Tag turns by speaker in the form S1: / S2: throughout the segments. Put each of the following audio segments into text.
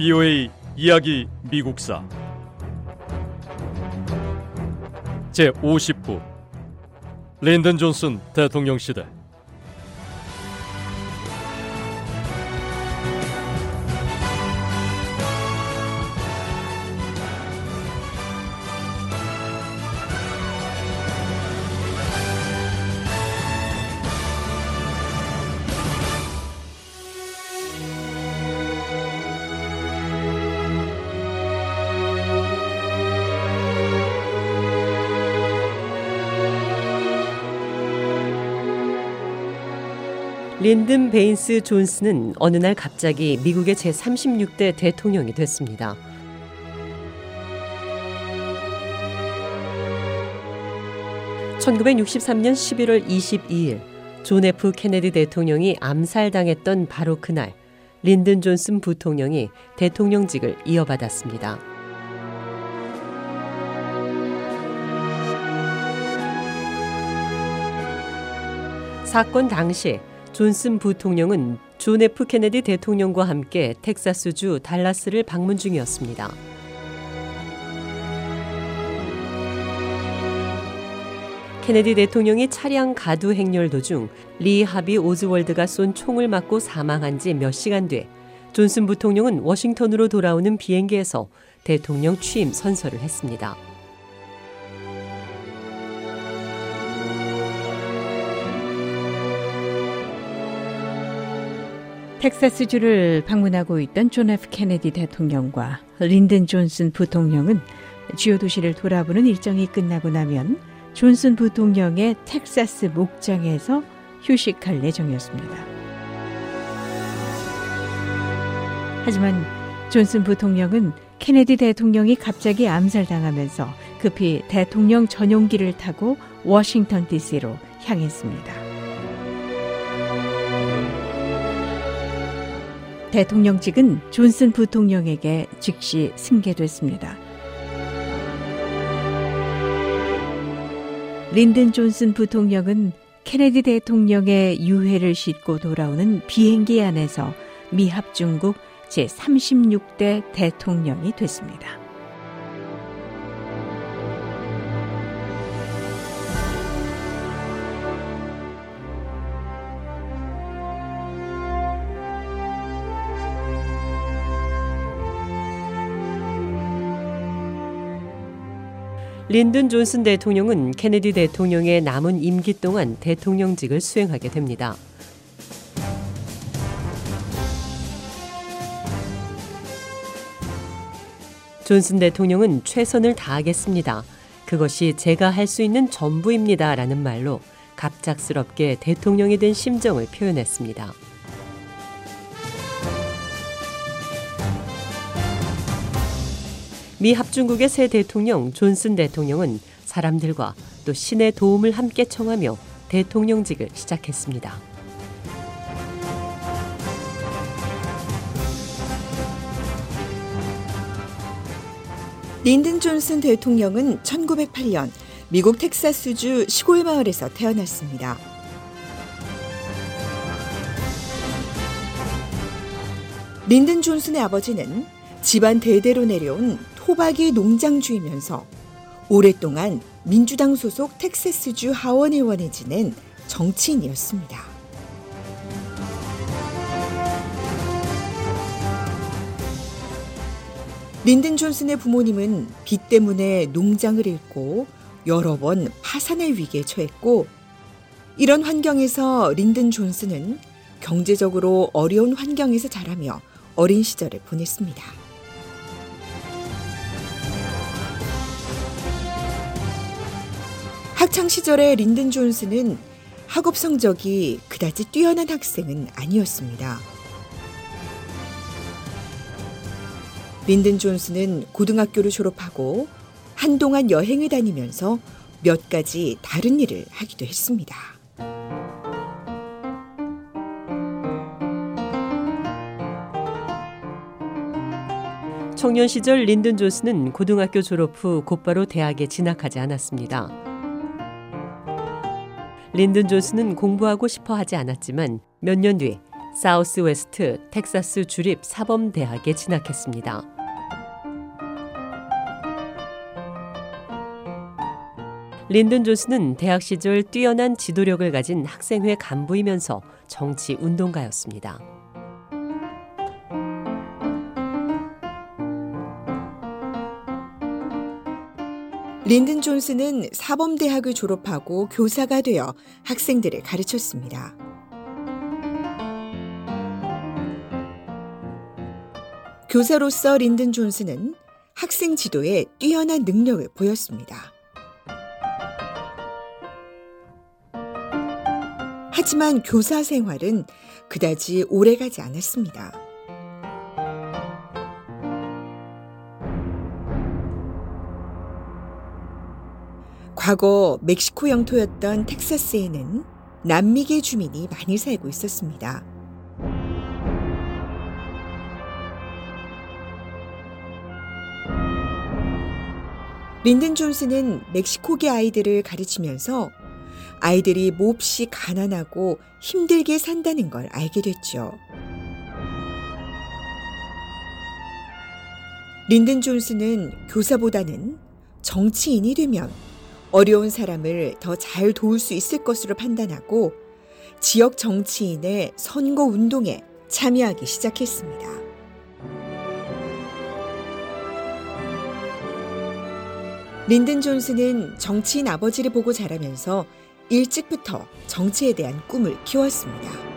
S1: BOA 이야기 미국사. 제 50부 린든 존슨 대통령 시대
S2: 린든 베인스 존슨은 어느 날 갑자기 미국의 제36대 대통령이 됐습니다. (1963년 11월 22일) 존 F 케네디 대통령이 암살당했던 바로 그날 린든 존슨 부통령이 대통령직을 이어받았습니다. 사건 당시 존슨 부통령은 존 F 케네디 대통령과 함께 텍사스주 달라스를 방문 중이었습니다. 케네디 대통령이 차량 가두 행렬 도중 리 하비 오즈월드가 쏜 총을 맞고 사망한 지 몇 시간 뒤 존슨 부통령은 워싱턴으로 돌아오는 비행기에서 대통령 취임 선서를 했습니다.
S3: 텍사스주를 방문하고 있던 존 F 케네디 대통령과 린든 존슨 부통령은 주요 도시를 돌아보는 일정이 끝나고 나면 존슨 부통령의 텍사스 목장에서 휴식할 예정이었습니다. 하지만 존슨 부통령은 케네디 대통령이 갑자기 암살당하면서 급히 대통령 전용기를 타고 워싱턴 DC로 향했습니다. 대통령직은 존슨 부통령에게 즉시 승계됐습니다. 린든 존슨 부통령은 케네디 대통령의 유해를 싣고 돌아오는 비행기 안에서 미합중국 제36대 대통령이 됐습니다.
S2: 린든 존슨 대통령은 케네디 대통령의 남은 임기 동안 대통령직을 수행하게 됩니다. 존슨 대통령은 최선을 다하겠습니다. 그것이 제가 할 수 있는 전부입니다. 라는 말로 갑작스럽게 대통령이 된 심정을 표현했습니다. 미 합중국의 새 대통령 존슨 대통령은 사람들과 또 신의 도움을 함께 청하며 대통령직을 시작했습니다.
S4: 린든 존슨 대통령은 1908년 미국 텍사스주 시골 마을에서 태어났습니다. 린든 존슨의 아버지는 집안 대대로 내려온 토박이 농장주이면서 오랫동안 민주당 소속 텍사스주 하원 의원에 지낸 정치인이었습니다. 린든 존슨의 부모님은 빚 때문에 농장을 잃고 여러 번 파산의 위기에 처했고 이런 환경에서 린든 존슨은 경제적으로 어려운 환경에서 자라며 어린 시절을 보냈습니다. 학창 시절의 린든 존슨은 학업 성적이 그다지 뛰어난 학생은 아니었습니다. 린든 존슨은 고등학교를 졸업하고 한동안 여행을 다니면서 몇 가지 다른 일을 하기도 했습니다.
S2: 청년 시절 린든 존슨은 고등학교 졸업 후 곧바로 대학에 진학하지 않았습니다. 린든 존슨은 공부하고 싶어 하지 않았지만 몇 년 뒤 사우스 웨스트 텍사스 주립 사범 대학에 진학했습니다. 린든 존슨은 대학 시절 뛰어난 지도력을 가진 학생회 간부이면서 정치 운동가였습니다.
S4: 린든 존스는 사범대학을 졸업하고 교사가 되어 학생들을 가르쳤습니다. 교사로서 린든 존스는 학생 지도에 뛰어난 능력을 보였습니다. 하지만 교사 생활은 그다지 오래 가지 않았습니다. 과거 멕시코 영토였던 텍사스에는 남미계 주민이 많이 살고 있었습니다. 린든 존스는 멕시코계 아이들을 가르치면서 아이들이 몹시 가난하고 힘들게 산다는 걸 알게 됐죠. 린든 존스는 교사보다는 정치인이 되면 어려운 사람을 더 잘 도울 수 있을 것으로 판단하고 지역 정치인의 선거 운동에 참여하기 시작했습니다. 린든 존스는 정치인 아버지를 보고 자라면서 일찍부터 정치에 대한 꿈을 키웠습니다.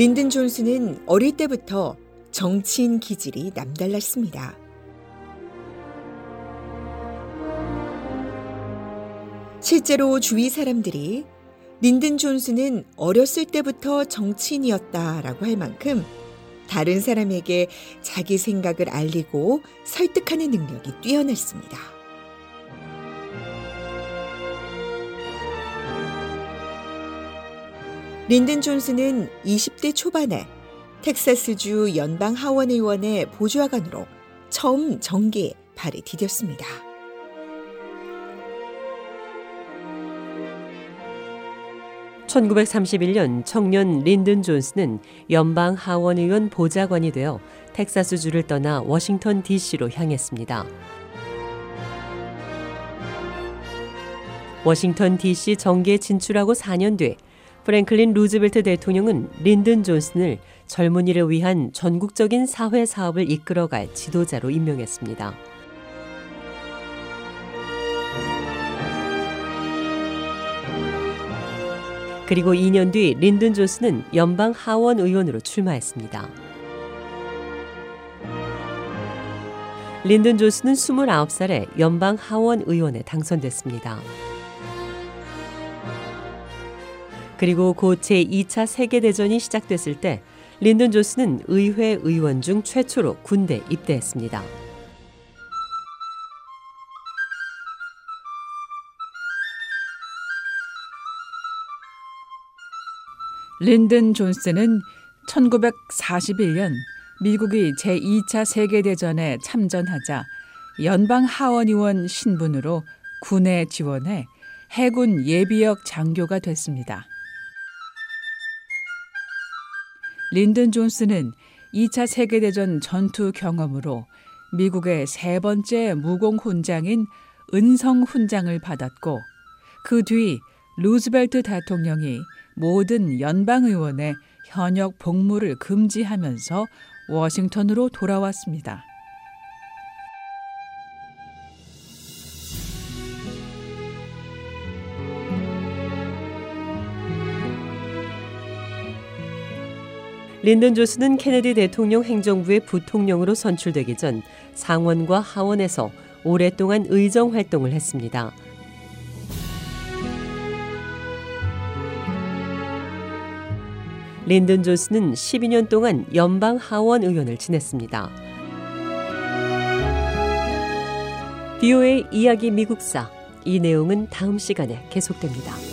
S4: 린든 존스는 어릴 때부터 정치인 기질이 남달랐습니다. 실제로 주위 사람들이 린든 존스는 어렸을 때부터 정치인이었다라고 할 만큼 다른 사람에게 자기 생각을 알리고 설득하는 능력이 뛰어났습니다. 린든 존스는 20대 초반에 텍사스주 연방 하원 의원의 보좌관으로 처음 정계에 발을 디뎠습니다.
S2: 1931년 청년 린든 존스는 연방 하원 의원 보좌관이 되어 텍사스주를 떠나 워싱턴 DC로 향했습니다. 워싱턴 DC 정계에 진출하고 4년 뒤 프랭클린 루즈벨트 대통령은 린든 존슨을 젊은이를 위한 전국적인 사회 사업을 이끌어갈 지도자로 임명했습니다. 그리고 2년 뒤 린든 존슨은 연방 하원 의원으로 출마했습니다. 린든 존슨은 29살에 연방 하원 의원에 당선됐습니다. 그리고 곧 제2차 세계대전이 시작됐을 때 린든 존슨은 의회 의원 중 최초로 군대 입대했습니다.
S5: 린든 존슨은 1941년 미국이 제2차 세계대전에 참전하자 연방 하원의원 신분으로 군에 지원해 해군 예비역 장교가 됐습니다. 린든 존슨은 2차 세계대전 전투 경험으로 미국의 세 번째 무공 훈장인 은성 훈장을 받았고 그 뒤 루즈벨트 대통령이 모든 연방 의원의 현역 복무를 금지하면서 워싱턴으로 돌아왔습니다.
S2: 린든 조스는 케네디 대통령 행정부의 부통령으로 선출되기 전 상원과 하원에서 오랫동안 의정 활동을 했습니다. 린든 조스는 12년 동안 연방 하원 의원을 지냈습니다. 비오의 이야기 미국사 이 내용은 다음 시간에 계속됩니다.